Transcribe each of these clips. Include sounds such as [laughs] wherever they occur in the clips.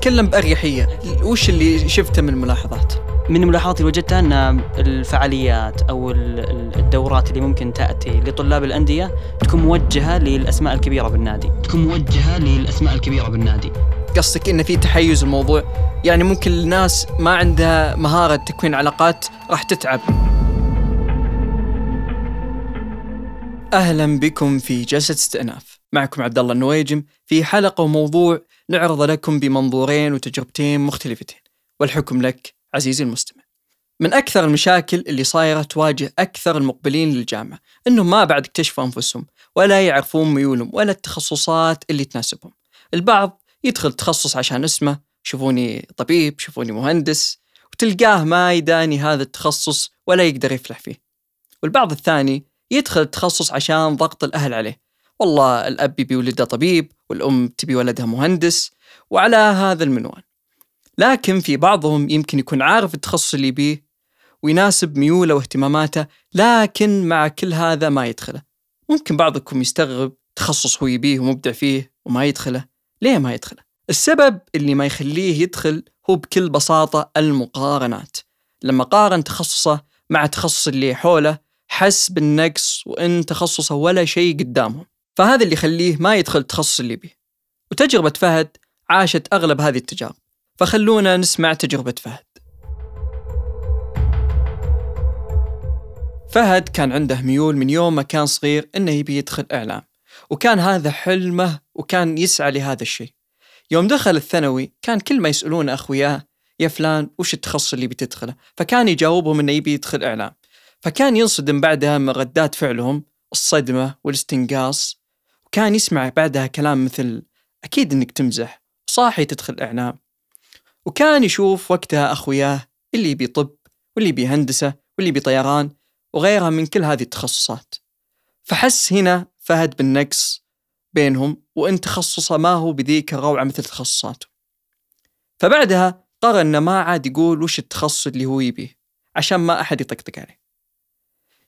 تكلم بأريحية. وش اللي شفته من الملاحظات؟ من ملاحظاتي اللي وجدتها أن الفعاليات أو ال- الدورات اللي ممكن تأتي لطلاب الأندية تكون موجهة للأسماء الكبيرة بالنادي. تكون موجهة للأسماء الكبيرة بالنادي. قصدك إن في تحيز الموضوع؟ يعني ممكن الناس ما عندها مهارة تكوين علاقات راح تتعب. أهلا بكم في جلسة استئناف. معكم عبد الله النويجم في حلقة وموضوع نعرض لكم بمنظورين وتجربتين مختلفتين والحكم لك عزيزي المستمع. من أكثر المشاكل اللي صايرة تواجه أكثر المقبلين للجامعة إنهم ما بعد اكتشفوا أنفسهم ولا يعرفون ميولهم ولا التخصصات اللي تناسبهم. البعض يدخل تخصص عشان اسمه شوفوني طبيب شوفوني مهندس وتلقاه ما يداني هذا التخصص ولا يقدر يفلح فيه. والبعض الثاني يدخل التخصص عشان ضغط الأهل عليه والله الأب يبي ولده طبيب والأم تبي ولدها مهندس وعلى هذا المنوال. لكن في بعضهم يمكن يكون عارف التخصص اللي يبيه ويناسب ميوله واهتماماته لكن مع كل هذا ما يدخله. ممكن بعضكم يستغرب تخصص هو يبيه ومبدع فيه وما يدخله. ليه ما يدخله؟ السبب اللي ما يخليه يدخل هو بكل بساطة المقارنات. لما قارن تخصصه مع تخصص اللي حوله حس بالنقص وإن تخصصه ولا شيء قدامهم. فهذا اللي يخليه ما يدخل التخصص اللي يبيه وتجربة فهد عاشت أغلب هذه التجارب. فخلونا نسمع تجربة فهد. فهد كان عنده ميول من يوم ما كان صغير إنه يبي يدخل إعلام. وكان هذا حلمه وكان يسعى لهذا الشيء. يوم دخل الثانوي كان كل ما يسألونه أخوياه يا فلان وش التخصص اللي بتدخله فكان يجاوبهم إنه يبي يدخل إعلام. فكان ينصدم بعدها من ردات فعلهم الصدمة والإستنقاص. وكان يسمع بعدها كلام مثل أكيد إنك تمزح صاحي تدخل إعلام. وكان يشوف وقتها أخوياه اللي يبي طب واللي يبي هندسة واللي يبي طيران وغيرها من كل هذه التخصصات. فحس هنا فهد بالنقص بينهم وإن تخصصه ما هو بذيك الروعة مثل تخصصاته. فبعدها قرر إنه ما عاد يقول وش التخصص اللي هو يبيه عشان ما أحد يطقطق عليه.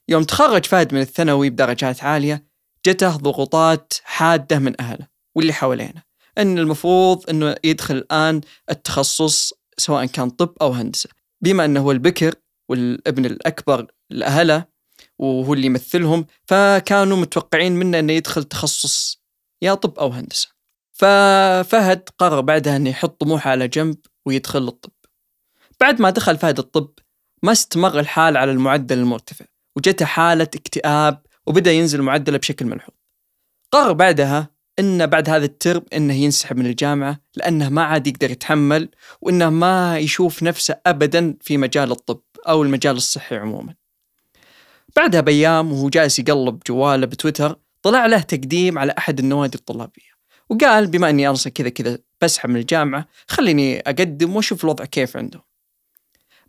يوم تخرج فهد من الثانوي بدرجات عالية جته ضغوطات حادة من أهله واللي حوالينه أن المفروض أنه يدخل الآن التخصص سواء كان طب أو هندسة. بما أنه هو البكر والابن الأكبر لأهله وهو اللي يمثلهم فكانوا متوقعين منه أنه يدخل تخصص يا طب أو هندسة. ففهد قرر بعدها أنه يحط طموحه على جنب ويدخل الطب بعد ما دخل فهد الطب ما استمر الحال على المعدل المرتفع وجته حالة اكتئاب وبدأ ينزل معدله بشكل ملحوظ قرر بعدها انه بعد هذا الترم إنه ينسحب من الجامعة لأنه ما عاد يقدر يتحمل وإنه ما يشوف نفسه ابدا في مجال الطب أو المجال الصحي عموما. بعدها بأيام وهو جالس يقلب جواله بتويتر طلع له تقديم على أحد النوادي الطلابية وقال بما إني أصلا كذا كذا بسحب من الجامعة خليني أقدم وأشوف الوضع كيف عنده.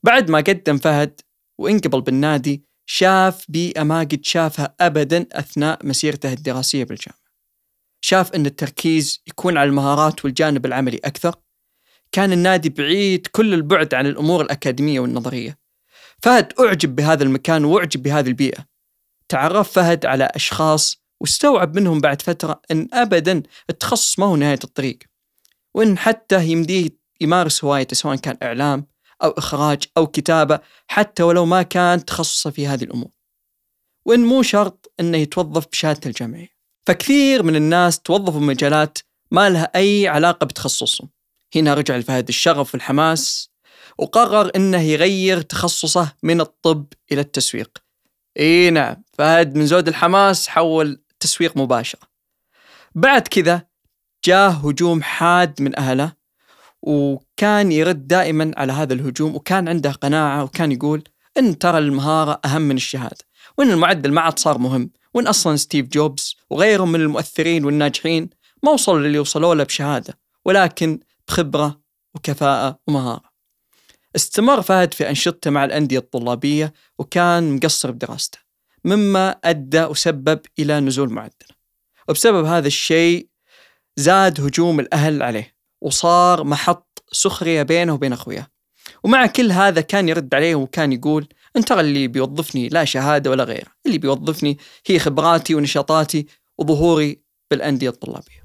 بعد ما قدم فهد وانقبل بالنادي شاف بيئه ما قد شافها ابدا أثناء مسيرته الدراسية بالجامعة. شاف أن التركيز يكون على المهارات والجانب العملي أكثر. كان النادي بعيد كل البعد عن الأمور الأكاديمية والنظرية. فهد أعجب بهذا المكان وأعجب بهذه البيئة. تعرف فهد على أشخاص واستوعب منهم بعد فترة أن أبدا التخصص ما هو نهاية الطريق. وأن حتى يمديه يمارس هوايته سواء كان إعلام أو إخراج أو كتابة حتى ولو ما كان تخصصه في هذه الأمور. وأن مو شرط أنه يتوظف بشهادته الجامعية فكثير من الناس توظفوا بمجالات ما لها أي علاقة بتخصصهم. هنا رجع لفهد الشغف والحماس وقرر أنه يغير تخصصه من الطب إلى التسويق. إي نعم فهد من زود الحماس حول تسويق مباشرة. بعد كذا جاه هجوم حاد من أهله وكان يرد دائما على هذا الهجوم وكان عنده قناعة وكان يقول أن ترى المهارة أهم من الشهادة وأن المعدل ما عاد صار مهم وإن أصلا ستيف جوبز وغيرهم من المؤثرين والناجحين ما وصلوا للي وصلوا له بشهادة ولكن بخبرة وكفاءة ومهارة. استمر فهد في أنشطته مع الأندية الطلابية وكان مقصر بدراسته مما أدى وسبب إلى نزول معدله. وبسبب هذا الشيء زاد هجوم الأهل عليه وصار محط سخرية بينه وبين اخوياه. ومع كل هذا كان يرد عليهم وكان يقول ترى اللي بيوظفني لا شهادة ولا غيره، اللي بيوظفني هي خبراتي ونشاطاتي وظهوري بالأندية الطلابية.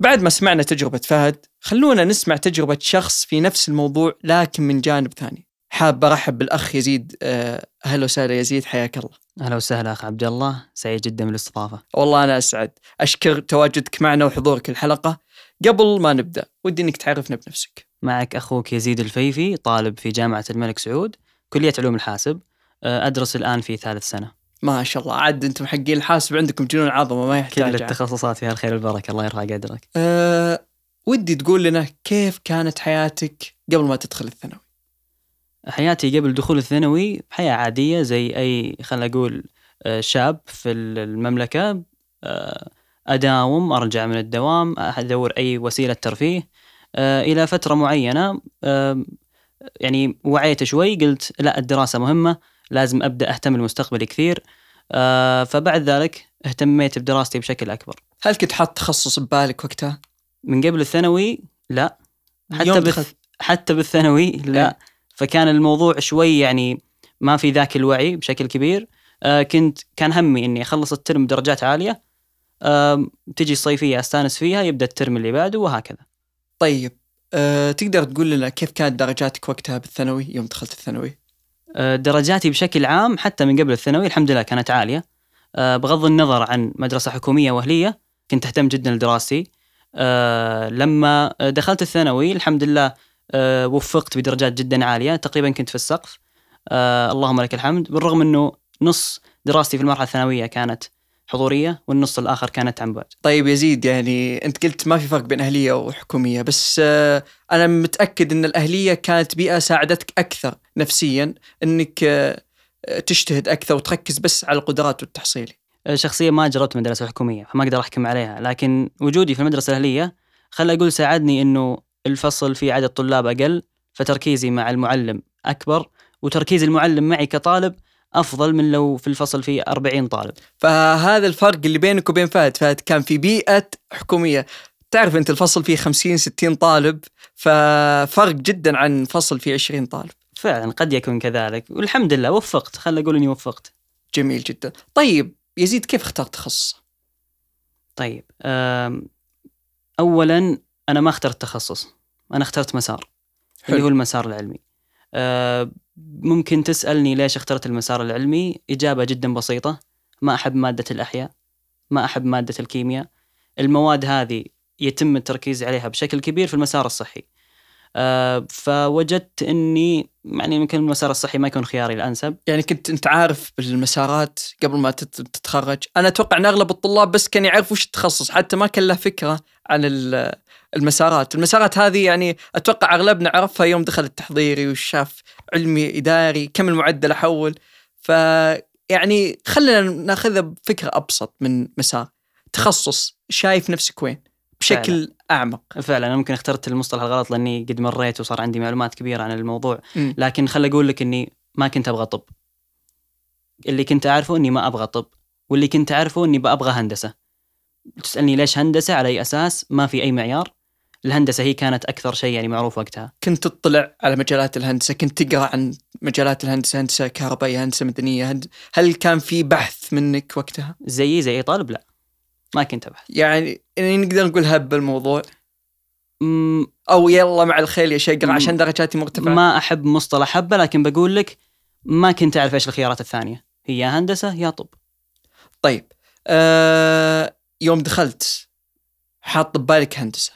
بعد ما سمعنا تجربة فهد خلونا نسمع تجربة شخص في نفس الموضوع لكن من جانب ثاني حاب أرحب بالأخ يزيد آه، أهلا وسهلا يزيد حياك الله. أهلا وسهلا أخ عبد الله سعيد جدا بالاستضافة. والله أنا أسعد. أشكر تواجدك معنا وحضورك الحلقة. قبل ما نبدأ ودي إنك تعرفنا بنفسك. معك أخوك يزيد الفيفي طالب في جامعة الملك سعود كلية علوم الحاسب آه، أدرس الآن في ثالث سنة. ما شاء الله. عاد أنتم حقين الحاسب عندكم جنون عظمه ما يحتاج كل. التخصصات فيها الخير والبركة الله يرفع قدرك. أه ودي تقول لنا كيف كانت حياتك قبل ما تدخل الثانوي؟ حياتي قبل دخول الثانوي حياة عادية زي أي خلينا أقول آه، شاب في المملكة آه، أداوم أرجع من الدوام أدور أي وسيلة ترفيه آه، إلى فترة معينة آه، يعني وعيت شوي قلت لا الدراسة مهمة لازم أبدأ أهتم بالمستقبل كثير فبعد ذلك اهتميت بدراستي بشكل أكبر هل كنت حاط تخصص ببالك وقتها؟ من قبل الثانوي لا حتى بالث... حتى بالثانوي لا إيه. فكان الموضوع شوي يعني ما في ذاك الوعي بشكل كبير. آه كنت كان همي إني أخلص الترم بدرجات عالية. آه تجي الصيفية أستأنس فيها يبدأ الترم اللي بعده وهكذا. طيب أه تقدر تقول لنا كيف كانت درجاتك وقتها بالثانوي يوم دخلت الثانوي؟ آه درجاتي بشكل عام حتى من قبل الثانوي الحمد لله كانت عالية. آه بغض النظر عن مدرسة حكومية وأهلية كنت أهتم جدا لدراستي. آه لما دخلت الثانوي الحمد لله وفقت بدرجات جدا عالية. تقريبا كنت في السقف. آه اللهم لك الحمد. بالرغم إنه نص دراستي في المرحلة الثانوية كانت حضورية والنص الآخر كانت عن بعد. طيب يزيد يعني أنت قلت ما في فرق بين أهلية وحكومية بس أه أنا متأكد إن الأهلية كانت بيئة ساعدتك أكثر نفسيا إنك تجتهد أكثر وتركز بس على القدرات والتحصيلي. آه، شخصيا ما جربت مدرسة حكومية فما أقدر أحكم عليها. لكن وجودي في المدرسة الأهلية خل أقول ساعدني إنه الفصل فيه عدد طلاب أقل فتركيزي مع المعلم أكبر وتركيز المعلم معي كطالب أفضل من لو في الفصل فيه 40 طالب فهذا الفرق اللي بينك وبين فهد، فهد كان في بيئة حكومية. تعرف أنت الفصل فيه 50 60 طالب ففرق جدا عن فصل فيه 20 طالب. فعلا قد يكون كذلك والحمد لله وفقت خل أقول إني وفقت جميل جدا. طيب يزيد كيف اخترت تخصص؟ طيب اولا أنا ما اخترت تخصص أنا اخترت مسار حلو. اللي هو المسار العلمي. آه، ممكن تسألني ليش اخترت المسار العلمي؟ إجابة جدا بسيطة ما أحب مادة الأحياء ما أحب مادة الكيمياء. المواد هذه يتم التركيز عليها بشكل كبير في المسار الصحي. آه، فوجدت إني يعني يمكن المسار الصحي ما يكون خياري الانسب يعني كنت أنت عارف بالمسارات قبل ما تت- تتخرج؟ أنا أتوقع إن أغلب الطلاب بس كان يعرف وش التخصص حتى ما كان له فكرة عن المسارات. المسارات هذه يعني أتوقع أغلبنا عرفها يوم دخل التحضيري وشاف علمي إداري كم المعدل أحول. ف يعني خلينا ناخذها بفكرة أبسط من مسار. تخصص شايف نفسك وين؟ بشكل أعمق. فعلا أنا ممكن اخترت المصطلح الغلط لأني قد مريت وصار عندي معلومات كبيرة عن الموضوع. مم. لكن خل أقول لك إني ما كنت أبغى طب. اللي كنت أعرفه إني ما أبغى طب واللي كنت أعرفه إني أبغى هندسة. تسألني ليش هندسة؟ على أي أساس؟ ما في أي معيار. الهندسة هي كانت أكثر شيء يعني معروف وقتها. كنت تطلع على مجالات الهندسة كنت تقرأ عن مجالات الهندسة هندسة كهربائية هندسة مدنية هند... هل كان في بحث منك وقتها؟ زيي زي اي طالب؟ لا. ما كنت أبحث. يعني يعني نقدر نقول هب الموضوع م- أو يلا مع الخيل يا شقر. عشان درجاتي مرتفعة. ما أحب مصطلح حبه لكن بقول لك ما كنت أعرف إيش الخيارات الثانية. هي يا هندسة يا طب. طيب آه يوم دخلت حاط ببالك هندسة.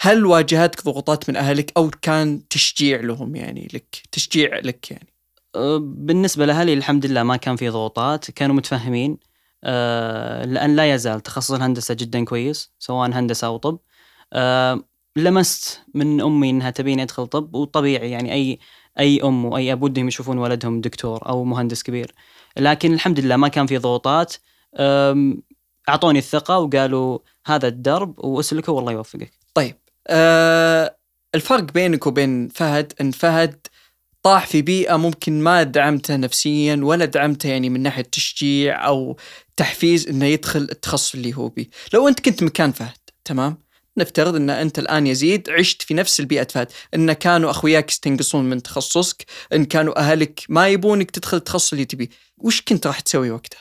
هل واجهتك ضغوطات من أهلك أو كان تشجيع لهم يعني لك تشجيع لك يعني؟ أه، بالنسبة لأهلي الحمد لله ما كان في ضغوطات كانوا متفهمين. أه، لأن لا يزال تخصص الهندسة جدا كويس سواء هندسة أو طب. أه، لمست من أمي أنها تبيني أدخل طب وطبيعي يعني أي أي أم وأي أب ودهم يشوفون ولدهم دكتور أو مهندس كبير. لكن الحمد لله ما كان في ضغوطات. أعطوني الثقة وقالوا هذا الدرب وأسلكه والله يوفقك. آه الفرق بينك وبين فهد إن فهد طاح في بيئة ممكن ما دعمته نفسيا ولا دعمته يعني من ناحية تشجيع أو تحفيز إنه يدخل التخصص اللي هو بيه. لو أنت كنت مكان فهد تمام؟ نفترض أن أنت الآن يزيد عشت في نفس البيئة فهد. إن كانوا أخوياك يستنقصون من تخصصك إن كانوا أهلك ما يبونك تدخل التخصص اللي تبيه وش كنت راح تسوي وقتها؟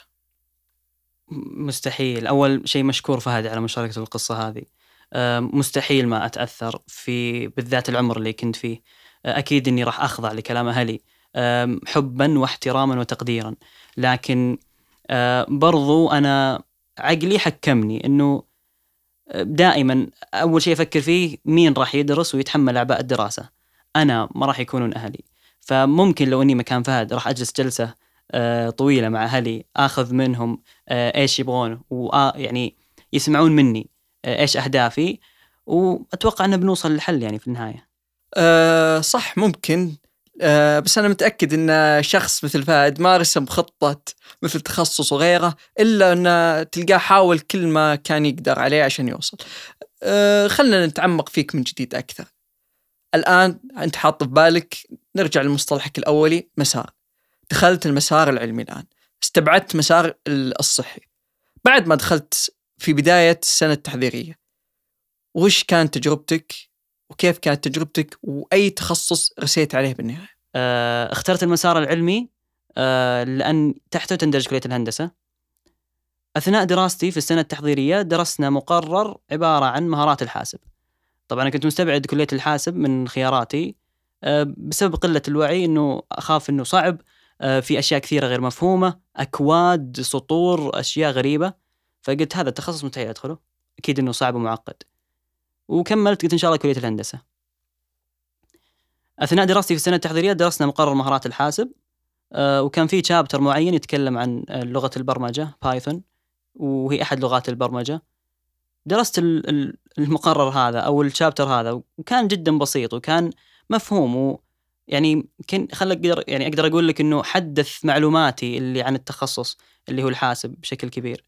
مستحيل. أول شيء مشكور فهد على مشاركته القصة هذه. مستحيل ما أتأثر في بالذات العمر اللي كنت فيه. آه، أكيد إني راح أخضع لكلام أهلي حبا واحتراما وتقديرا. لكن آه، برضو أنا عقلي حكمني إنه آه، دائما أول شيء أفكر فيه مين راح يدرس ويتحمل أعباء الدراسة. أنا ما راح يكونون أهلي. فممكن لو إني مكان فهد راح أجلس جلسة آه، طويلة مع أهلي آخذ منهم آه، إيش يبغون ويعني يسمعون مني. آه، إيش أهدافي؟ وأتوقع إنه بنوصل لحل يعني في النهاية. أه صح ممكن. أه بس أنا متأكد أن شخص مثل فهد ما رسم خطة مثل تخصص وغيره إلا أنه تلقاه حاول كل ما كان يقدر عليه عشان يوصل. أه خلنا نتعمق فيك من جديد أكثر. الآن أنت حاط في بالك نرجع لمصطلحك الأولي مسار. دخلت المسار العلمي الآن. استبعدت مسار الصحي. بعد ما دخلت في بداية السنة التحضيرية. وش كانت تجربتك؟ وكيف كانت تجربتك؟ وأي تخصص رسيت عليه بالنهاية؟ آه، اخترت المسار العلمي آه، لأن تحته تندرج كلية الهندسة. أثناء دراستي في السنة التحضيرية درسنا مقرر عبارة عن مهارات الحاسب. طبعا أنا كنت مستبعد كلية الحاسب من خياراتي آه، بسبب قلة الوعي أنه أخاف أنه صعب آه، في أشياء كثيرة غير مفهومة أكواد سطور أشياء غريبة. فقلت هذا التخصص مستحيل أدخله. أكيد أنه صعب ومعقد. وكملت قلت إن شاء الله كلية الهندسة. أثناء دراستي في السنة التحضيرية درسنا مقرر مهارات الحاسب آه، وكان في شابتر معين يتكلم عن لغة البرمجة بايثون وهي أحد لغات البرمجة. درست ال- ال- المقرر هذا أو الشابتر هذا وكان جدا بسيط وكان مفهوم و يعني كن خل أقدر يعني أقدر أقول لك إنه حدث معلوماتي اللي عن التخصص اللي هو الحاسب بشكل كبير.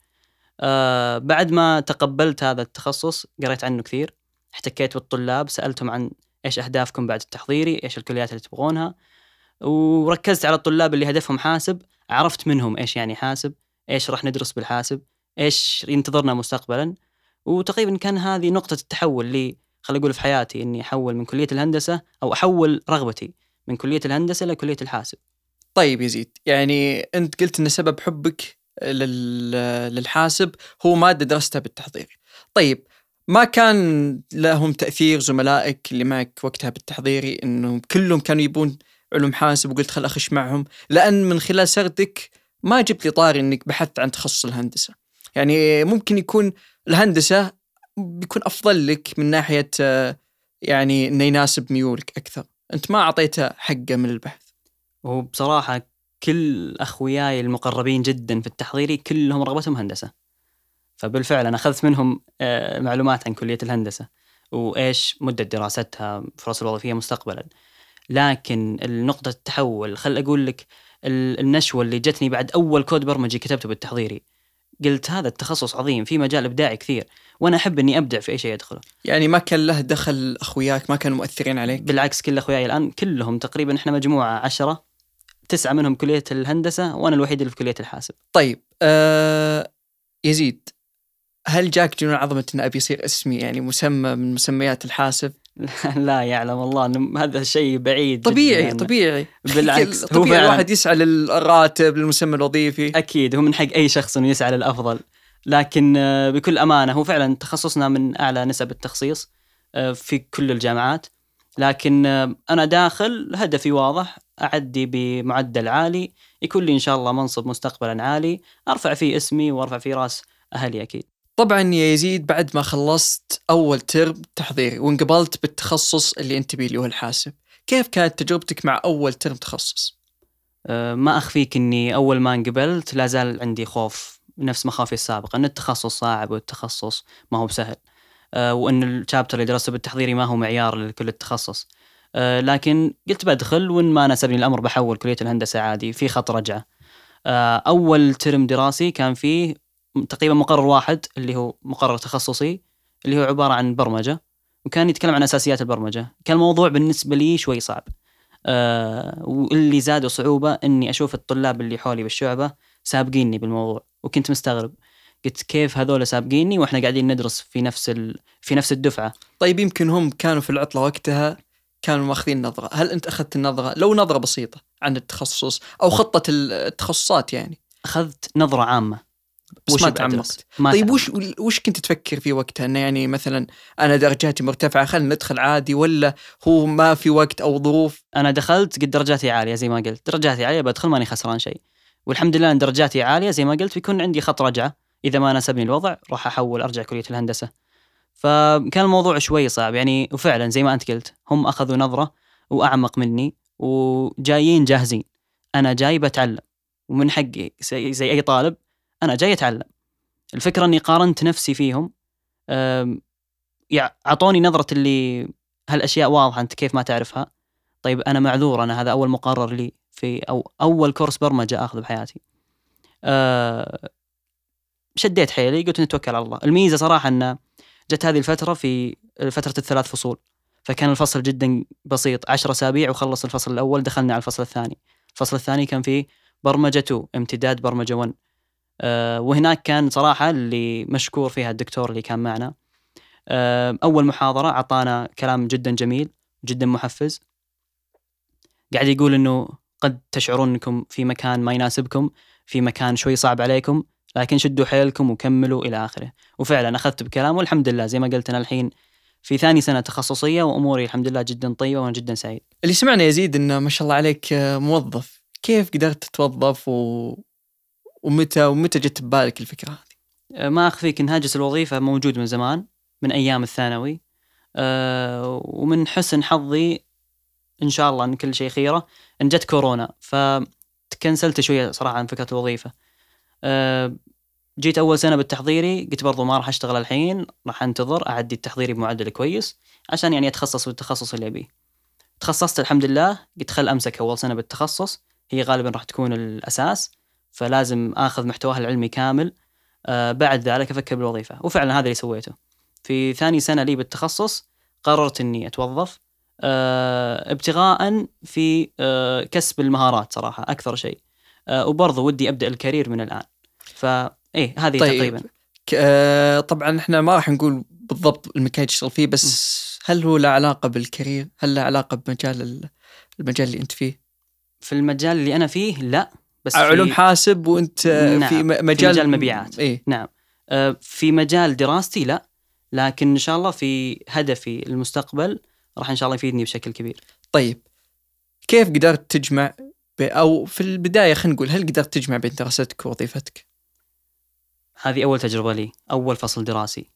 آه بعد ما تقبلت هذا التخصص قريت عنه كثير احتكيت بالطلاب سألتهم عن إيش أهدافكم بعد التحضيري إيش الكليات اللي تبغونها وركزت على الطلاب اللي هدفهم حاسب عرفت منهم إيش يعني حاسب إيش راح ندرس بالحاسب إيش ينتظرنا مستقبلا وتقريبا كان هذه نقطة التحول لي خليني أقول في حياتي إني أحول من كلية الهندسة أو أحول رغبتي من كلية الهندسة لكلية الحاسب. طيب يزيد يعني أنت قلت إن سبب حبك للحاسب هو مادة درستها بالتحضير. طيب ما كان لهم تأثير زملائك اللي معك وقتها بالتحضيري إنهم كلهم كانوا يبون علوم حاسب وقلت خل أخش معهم لأن من خلال سردك ما جبت لي طاري إنك بحثت عن تخصص الهندسة. يعني ممكن يكون الهندسة بيكون أفضل لك من ناحية يعني إنه يناسب ميولك أكثر. أنت ما أعطيته حقه من البحث. وبصراحة كل أخوياي المقربين جدا في التحضيري كلهم رغبتهم هندسة. فبالفعل أنا أخذت منهم آه، معلومات عن كلية الهندسة وإيش مدة دراستها فرص الوظيفية مستقبلا. لكن نقطة التحول خل أقول لك ال- النشوة اللي جتني بعد أول كود برمجي كتبته بالتحضيري قلت هذا التخصص عظيم في مجال إبداعي كثير وأنا أحب إني أبدع في أي شيء أدخله. يعني ما كان له دخل أخوياك ما كانوا مؤثرين عليك؟ بالعكس كل أخوياي الآن كلهم تقريبا إحنا مجموعة عشرة تسعة منهم كلية الهندسة وأنا الوحيد اللي في كلية الحاسب. طيب آه يزيد هل جاك جنون عظمة ان أبي يصير اسمي يعني مسمى من مسميات الحاسب؟ [laughs] لا يعلم الله هذا شيء بعيد طبيعي جداً. طبيعي. بالعكس [laughs] هو طبيعي فعلا الواحد يسعى للراتب للمسمى الوظيفي. أكيد هو من حق أي شخص إنه يسعى للأفضل. لكن آه، بكل أمانة هو فعلا تخصصنا من أعلى نسب التخصيص آه، في كل الجامعات. لكن آه، أنا داخل هدفي واضح أعدي بمعدل عالي يكون لي إن شاء الله منصب مستقبلا عالي أرفع فيه اسمي وأرفع فيه راس أهلي أكيد. طبعا يا يزيد بعد ما خلصت أول ترم تحضيري وانقبلت بالتخصص اللي أنت بيه اللي هو الحاسب كيف كانت تجربتك مع أول ترم تخصص؟ أه، ما أخفيك إني أول ما انقبلت لا زال عندي خوف نفس مخاوفي السابقة إن التخصص صعب والتخصص ما هو بسهل. أه، وإن الشابتر اللي درسته بالتحضيري ما هو معيار لكل التخصص. أه، لكن قلت بدخل وإن ما ناسبني الأمر بحول كلية الهندسة عادي في خط رجعة. أه، أول ترم دراسي كان فيه تقريبا مقرر واحد اللي هو مقرر تخصصي اللي هو عبارة عن برمجة وكان يتكلم عن أساسيات البرمجة. كان الموضوع بالنسبة لي شوي صعب. آه واللي زاده صعوبة إني أشوف الطلاب اللي حولي بالشعبة سابقيني بالموضوع وكنت مستغرب. قلت كيف هذول سابقيني وإحنا قاعدين ندرس في نفس ال... في نفس الدفعة؟ طيب يمكن هم كانوا في العطلة وقتها كانوا ماخذين نظرة، هل أنت أخذت النظرة؟ لو نظرة بسيطة عن التخصص أو خطة التخصصات يعني؟ أخذت نظرة عامة. بس ما؟ تعمقت. ما طيب. وش وش كنت تفكر في وقتها؟ إنه يعني مثلا أنا درجاتي مرتفعة خلينا ندخل عادي ولا هو ما في وقت أو ظروف؟ أنا دخلت قد درجاتي عالية زي ما قلت. درجاتي عالية بدخل ماني خسران شيء. والحمد لله إن درجاتي عالية زي ما قلت بيكون عندي خط رجعة. إذا ما ناسبني الوضع راح أحول أرجع كلية الهندسة. فكان الموضوع شوي صعب. يعني وفعلا زي ما أنت قلت هم أخذوا نظرة وأعمق مني وجايين جاهزين. أنا جاي بتعلم ومن حقي زي, أي طالب أنا جاي أتعلم. الفكرة إني قارنت نفسي فيهم أعطوني نظرة اللي هالأشياء واضحة أنت كيف ما تعرفها. طيب أنا معذور أنا هذا أول مقرر لي في أو أول كورس برمجة أخذه بحياتي. أه شديت حيلي قلت نتوكل على الله. الميزة صراحة ان جت هذه الفترة في فترة الثلاث فصول. فكان الفصل جدا بسيط 10 أسابيع وخلص الفصل الأول دخلنا على الفصل الثاني. الفصل الثاني كان فيه برمجة 2 امتداد برمجة 1 أه وهناك كان صراحة اللي مشكور فيها الدكتور اللي كان معنا. أه أول محاضرة أعطانا كلام جدا جميل جدا محفز. قاعد يقول إنه قد تشعرون إنكم في مكان ما يناسبكم في مكان شوي صعب عليكم. لكن شدوا حيلكم وكملوا إلى آخره. وفعلا أخذت بكلامه والحمد لله زي ما قلت أنا الحين في ثاني سنة تخصصية وأموري الحمد لله جدا طيبة وأنا جدا سعيد. اللي سمعنا يزيد إنه ما شاء الله عليك آه، موظف. كيف قدرت تتوظف و... ومتى ومتى جت ببالك الفكرة هذه؟ أه، ما أخفيك إن هاجس الوظيفة موجود من زمان من أيام الثانوي. أه ومن حسن حظي إن شاء الله إن كل شيء خيرة إن جت كورونا. فتكنسلت شوية صراحة عن فكرة الوظيفة. أه جيت أول سنة بالتحضيري قلت برضو ما راح أشتغل الحين راح أنتظر أعدي التحضيري بمعدل كويس عشان يعني أتخصص بالتخصص اللي أبيه. تخصصت الحمد لله قلت خل أمسك أول سنة بالتخصص هي غالبا راح تكون الأساس فلازم آخذ محتواها العلمي كامل آه بعد ذلك أفكر بالوظيفة. وفعلا هذا اللي سويته. في ثاني سنة لي بالتخصص قررت إني أتوظف آه ابتغاء في آه كسب المهارات صراحة أكثر شيء. آه وبرضه ودي أبدأ الكارير من الآن. فايه هذه طيب. تقريبا. آه، طبعا إحنا ما راح نقول بالضبط المكان تشتغل فيه بس هل هو له علاقة بالكارير؟ هل له علاقة بمجال ال- المجال اللي أنت فيه؟ في المجال اللي أنا فيه لا بس في علوم حاسب وأنت نعم، في م- في مجال مجال مبيعات. إيه نعم آه، في مجال دراستي لا لكن إن شاء الله في هدفي المستقبل راح إن شاء الله يفيدني بشكل كبير طيب كيف قدرت تجمع. أو في البداية خلينا نقول هل قدرت تجمع بين دراستك ووظيفتك؟ هذه أول تجربة لي أول فصل دراسي.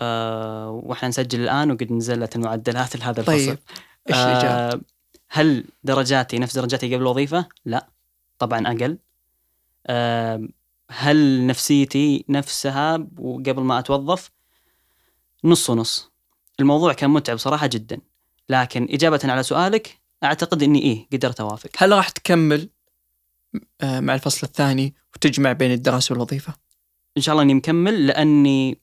أه وإحنا نسجل الآن وقد نزلت المعدلات لهذا الفصل. طيب الاجابه؟ آه هل درجاتي نفس درجاتي قبل الوظيفة؟ لا طبعا أقل. آه هل نفسيتي نفسها وقبل ما أتوظف؟ نص ونص. الموضوع كان متعب صراحة جدا. لكن إجابة على سؤالك أعتقد إني إيه قدرت أوافق. هل راح تكمل آه، مع الفصل الثاني وتجمع بين الدراسة والوظيفة؟ إن شاء الله إني مكمل لأني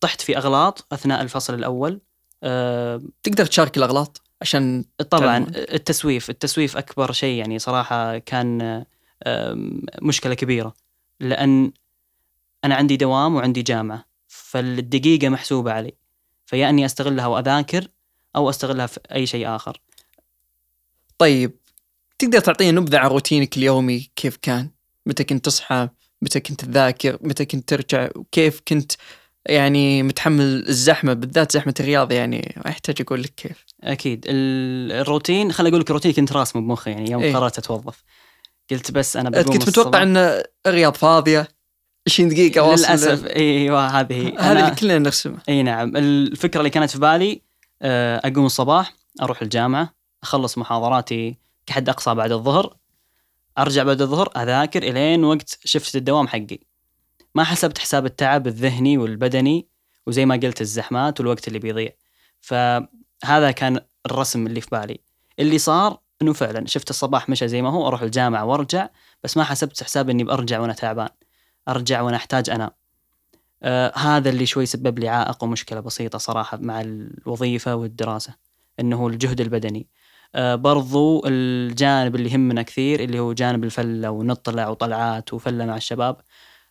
طحت في أغلاط أثناء الفصل الأول آه تقدر تشارك الأغلاط عشان طبعا تعلمون. التسويف التسويف أكبر شيء يعني صراحة كان آم، مشكلة كبيرة لأن أنا عندي دوام وعندي جامعة فالدقيقة محسوبة علي فيا إني أستغلها وأذاكر أو أستغلها في أي شيء آخر طيب تقدر تعطينا نبذة عن روتينك اليومي كيف كان؟ متى كنت تصحى؟ متى كنت تذاكر؟ متى كنت ترجع؟ وكيف كنت يعني متحمل الزحمة بالذات زحمة الرياض يعني ما يحتاج أقول لك كيف. أكيد ال- الروتين خليني أقول لك الروتين كنت راسمه بمخي يعني يوم إيه. قررت أتوظف قلت بس أنا بقوم كنت متوقع. أن الرياض فاضية 20 دقيقة واصل للأسف إيوه هذه. هذا أنا- اللي كلنا نرسمه. إي نعم الفكرة اللي كانت في بالي آه، أقوم الصباح أروح الجامعة أخلص محاضراتي كحد أقصى بعد الظهر أرجع بعد الظهر أذاكر إلين وقت شفت الدوام حقي. ما حسبت حساب التعب الذهني والبدني وزي ما قلت الزحمات والوقت اللي بيضيع. فهذا كان الرسم اللي في بالي. اللي صار إنه فعلا شفت الصباح مشى زي ما هو أروح الجامعة وأرجع بس ما حسبت حساب إني برجع وأنا تعبان. أرجع وأنا أحتاج أنام. آه هذا اللي شوي سبب لي عائق ومشكلة بسيطة صراحة مع الوظيفة والدراسة إنه الجهد البدني. برضو الجانب اللي يهمنا كثير اللي هو جانب الفلة ونطلع وطلعات وفلة مع الشباب.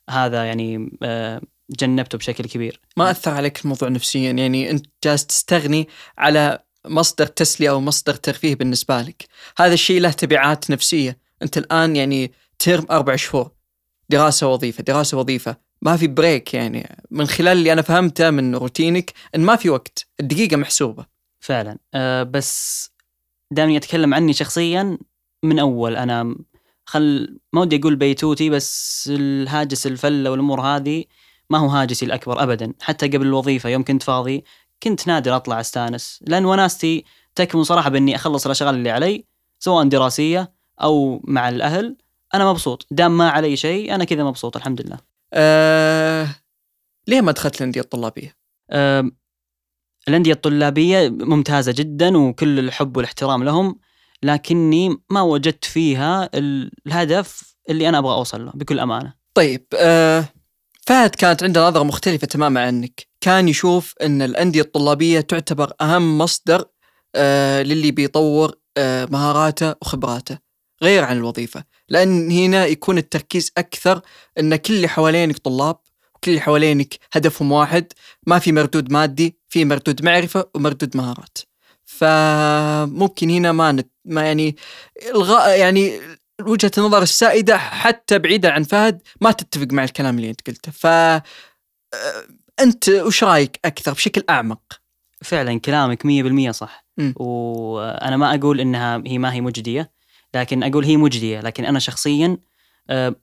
هذا يعني آه جنبته بشكل كبير. ما أثر عليك الموضوع نفسيا؟ يعني أنت جالس تستغني على مصدر تسلية أو مصدر ترفيه بالنسبة لك. هذا الشيء له تبعات نفسية. أنت الآن يعني ترم أربع شهور دراسة وظيفة دراسة وظيفة. ما في break يعني. من خلال اللي أنا فهمته من روتينك إن ما في وقت. الدقيقة محسوبة. فعلا. أه بس دامني أتكلم عني شخصيا من أول. أنا خل ما ودي أقول بيتوتي بس الهاجس الفلة والأمور هذه ما هو هاجسي الأكبر ابدا. حتى قبل الوظيفة يوم كنت فاضي كنت نادر أطلع أستانس. لأن وناستي تكمن صراحة بإني أخلص الأشغال اللي علي سواء دراسية أو مع الأهل. أنا مبسوط. دام ما علي شيء أنا كذا مبسوط الحمد لله. آه ليه ما دخلت الأندية الطلابية؟ أه الأندية الطلابية ممتازة جدا وكل الحب والاحترام لهم لكني ما وجدت فيها الهدف اللي أنا أبغى أوصل له بكل أمانة. طيب آه فهد كانت عنده نظرة مختلفة تماما عنك، كان يشوف إن الأندية الطلابية تعتبر أهم مصدر آه للي بيطور آه مهاراته وخبراته غير عن الوظيفة، لأن هنا يكون التركيز أكثر إن كل اللي حوالينك طلاب وكل اللي حوالينك هدفهم واحد، ما في مردود مادي، في مردود معرفة ومردود مهارات. فممكن هنا ما نت ما يعني الغاء يعني وجهة النظر السائدة حتى بعيدا عن فهد ما تتفق مع الكلام اللي أنت قلته ف أنت وش رأيك أكثر بشكل أعمق؟ فعلا كلامك 100% صح م. وأنا ما أقول إنها هي ما هي مجدية لكن أقول هي مجدية لكن أنا شخصيا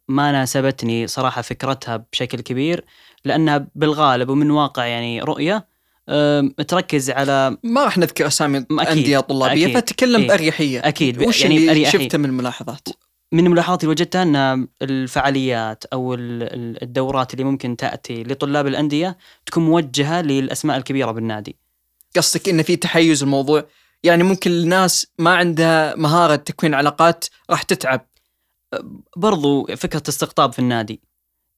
ما ناسبتني صراحة فكرتها بشكل كبير لأنها بالغالب ومن واقع يعني رؤية تركز على ما راح نذكر أسامي انديه طلابيه أكيد. فتكلم إيه؟ بأريحية أكيد وش يعني اللي شفته من الملاحظات؟ من الملاحظات اللي وجدتها أن الفعاليات أو الدورات اللي ممكن تأتي لطلاب الأندية تكون موجهة للأسماء الكبيرة بالنادي. قصدك إن في تحيز الموضوع يعني ممكن الناس ما عندها مهارة تكوين علاقات راح تتعب. برضو فكرة استقطاب في النادي.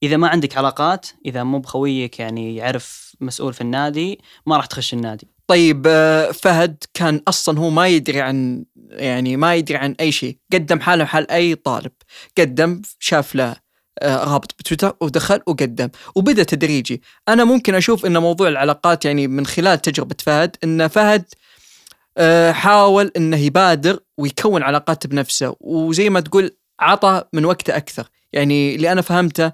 إذا ما عندك علاقات إذا مو بخويك يعني يعرف مسؤول في النادي ما راح تخش النادي. طيب آه، فهد كان أصلا هو ما يدري عن يعني ما يدري عن أي شيء. قدم حاله حال أي طالب. قدم شاف له آه، رابط بتويتر ودخل وقدم. وبدأ تدريجي. أنا ممكن أشوف إن موضوع العلاقات يعني من خلال تجربة فهد إن فهد آه، حاول إنه يبادر ويكون علاقات بنفسه. وزي ما تقول عطى من وقته أكثر يعني اللي أنا فهمته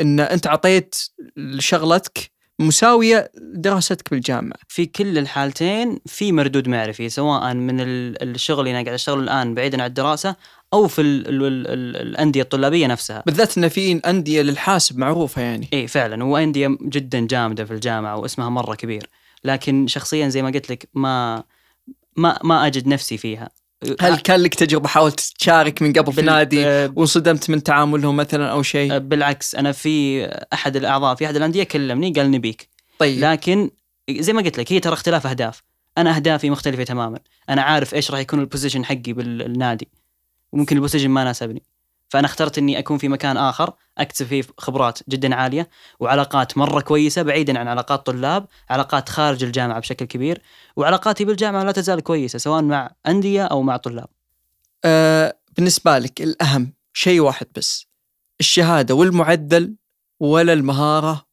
إن أنت اعطيت لشغلتك مساوية دراستك بالجامعة. في كل الحالتين في مردود معرفي سواء من الشغل اللي أنا قاعد اشتغله الآن بعيدا عن الدراسة أو في ال ال ال ال الأندية الطلابية نفسها. بالذات إن في أندية للحاسب معروفة يعني. اي فعلا وأندية جدا جامدة في الجامعة واسمها مرة كبير، لكن شخصيا زي ما قلت لك ما ما ما أجد نفسي فيها. هل كان لك تجربة حاولت تشارك من قبل في نادي وانصدمت من تعاملهم مثلا أو شيء؟ بالعكس أنا في أحد الأعضاء في أحد الأندية كلمني قال نبيك. طيب. لكن زي ما قلت لك هي ترى اختلاف أهداف. أنا أهدافي مختلفة تماما. أنا عارف إيش راح يكون البوزيشن حقي بالنادي. وممكن البوزيشن ما ناسبني. فأنا اخترت إني أكون في مكان آخر أكتسب فيه خبرات جدا عالية وعلاقات مرة كويسة بعيدا عن علاقات طلاب علاقات خارج الجامعة بشكل كبير وعلاقاتي بالجامعة لا تزال كويسة سواء مع أندية أو مع طلاب. أه بالنسبة لك الأهم شيء واحد بس الشهادة والمعدل ولا المهارة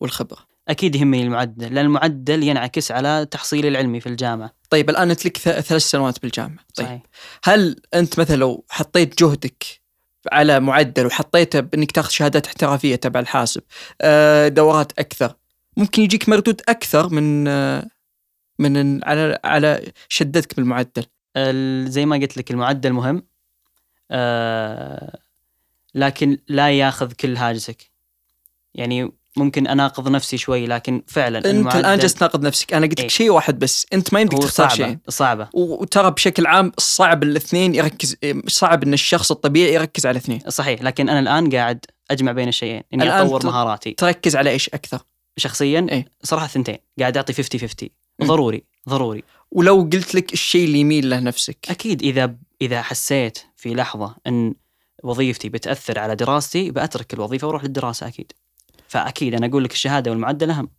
والخبرة؟ أكيد يهمني المعدل لأن المعدل ينعكس على تحصيلي العلمي في الجامعة. طيب الآن انت لك ثلاث سنوات بالجامعة. طيب صحيح. هل أنت مثلا لو حطيت جهدك على معدل وحطيته بإنك تاخذ شهادات احترافية تبع الحاسب. آه، دورات أكثر. ممكن يجيك مردود أكثر من آه، من على على شدتك بالمعدل. زي ما قلت لك المعدل مهم. آه، لكن لا ياخذ كل هاجسك يعني ممكن أناقض نفسي شوي لكن فعلا أنت الآن جالس تناقض نفسك. أنا قلت لك إيه؟ شيء واحد بس. أنت ما يمديك تختار شيء. صعبة. وترى بشكل عام صعب الاثنين يركز صعب إن الشخص الطبيعي يركز على اثنين. صحيح لكن أنا الآن قاعد أجمع بين الشيئين إني أطور مهاراتي. تركز على إيش أكثر؟ شخصيا إيه؟ صراحة ثنتين قاعد أعطي 50 50 ضروري ضروري. ولو قلت لك الشيء اللي يميل له نفسك. أكيد إذا إذا حسيت في لحظة إن وظيفتي بتأثر على دراستي بترك الوظيفة وأروح للدراسة أكيد. فأكيد أنا أقول لك الشهادة والمعدل أهم.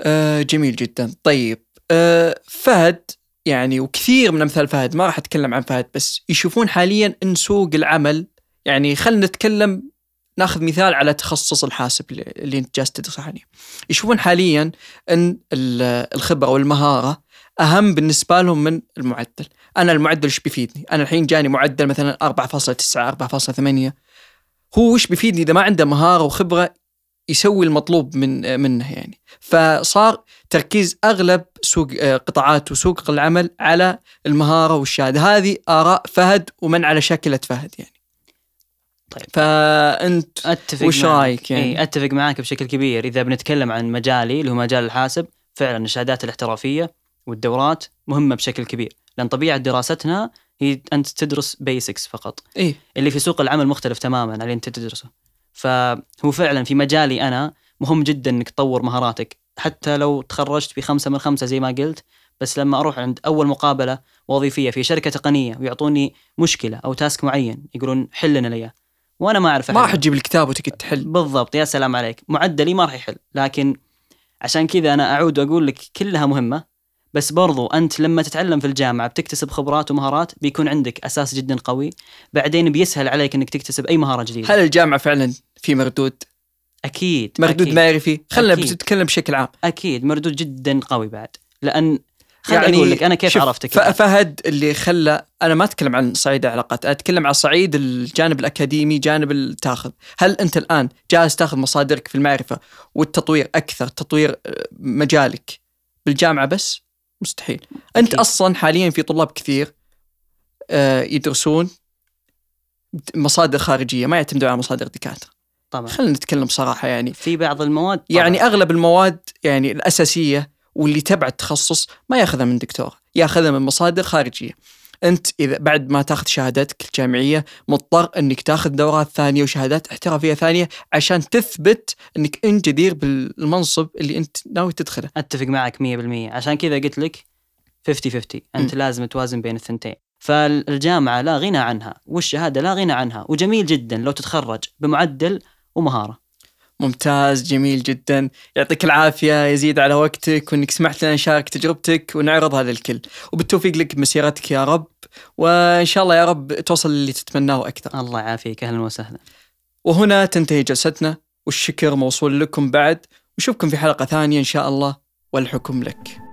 آه جميل جدا. طيب آه فهد يعني وكثير من أمثال فهد ما راح أتكلم عن فهد بس يشوفون حاليا إن سوق العمل يعني خلينا نتكلم ناخذ مثال على تخصص الحاسب اللي أنت جالس تدرسه حاليا يشوفون حاليا إن الخبرة والمهارة أهم بالنسبة لهم من المعدل. أنا المعدل إيش بيفيدني؟ أنا الحين جاني معدل مثلا 4.9 4.8 هو وش بيفيدني إذا ما عنده مهارة وخبرة يسوي المطلوب من منه يعني. فصار تركيز أغلب سوق آه، قطاعات وسوق العمل على المهارة والشهادة. هذه آراء فهد ومن على شكله فهد يعني. طيب. فأنت أتفق وش. رأيك يعني؟ إيه أتفق معك بشكل كبير. إذا بنتكلم عن مجالي اللي هو مجال الحاسب فعلا الشهادات الاحترافية والدورات مهمة بشكل كبير. لأن طبيعة دراستنا هي أنت تدرس بيسكس فقط. إيه اللي في سوق العمل مختلف تماما عن اللي أنت تدرسه. فهو فعلا في مجالي أنا مهم جدا إنك تطور مهاراتك. حتى لو تخرجت بخمسة من خمسة زي ما قلت بس لما أروح عند أول مقابلة وظيفية في شركة تقنية ويعطوني مشكلة أو تاسك معين يقولون حل لنا اياه وأنا ما أعرف ما. راح تجيب الكتاب وتقعد تحل. بالضبط يا سلام عليك. معدلي ما راح يحل. لكن عشان كذا أنا أعود وأقول لك كلها مهمة. بس برضو أنت لما تتعلم في الجامعة بتكتسب خبرات ومهارات بيكون عندك أساس جدا قوي بعدين بيسهل عليك إنك تكتسب أي مهارة جديدة. هل الجامعة فعلا في مردود؟ أكيد مردود أكيد. معرفي؟ خلينا أكيد. بنتكلم بشكل عام. أكيد مردود جدا قوي بعد. لأن خليني يعني أقول لك أنا كيف عرفتك فهد اللي خلى أنا ما أتكلم عن صعيد العلاقات أتكلم عن صعيد الجانب الأكاديمي جانب التاخذ. هل أنت الآن جالس تاخذ مصادرك في المعرفة والتطوير أكثر تطوير آه، مجالك بالجامعة بس؟ مستحيل. أنت أكيد. أصلا حاليا في طلاب كثير آه، يدرسون مصادر خارجية ما يعتمدون على مصادر دكاترة. طبعا. خلينا نتكلم صراحة يعني. في بعض المواد طبعاً. يعني أغلب المواد يعني الأساسية واللي تبع التخصص ما يأخذها من دكتور يأخذها من مصادر خارجية. أنت إذا بعد ما تاخذ شهادتك الجامعية مضطر إنك تاخذ دورات ثانية وشهادات احترافية ثانية عشان تثبت إنك أنت جدير بالمنصب اللي أنت ناوي تدخله. أتفق معك 100% عشان كذا قلت لك 50 50 أنت م. لازم توازن بين الثنتين. فالجامعة لا غنى عنها والشهادة لا غنى عنها. وجميل جدا لو تتخرج بمعدل ومهارة. ممتاز جميل جدا. يعطيك العافية يزيد على وقتك وإنك سمحت لنا نشارك تجربتك ونعرضها للكل وبالتوفيق لك بمسيرتك يا رب. وإن شاء الله يا رب توصل اللي تتمناه أكثر. الله يعافيك. أهلا وسهلا. وهنا تنتهي جلستنا والشكر موصول لكم بعد. وشوفكم في حلقة ثانية إن شاء الله والحكم لك.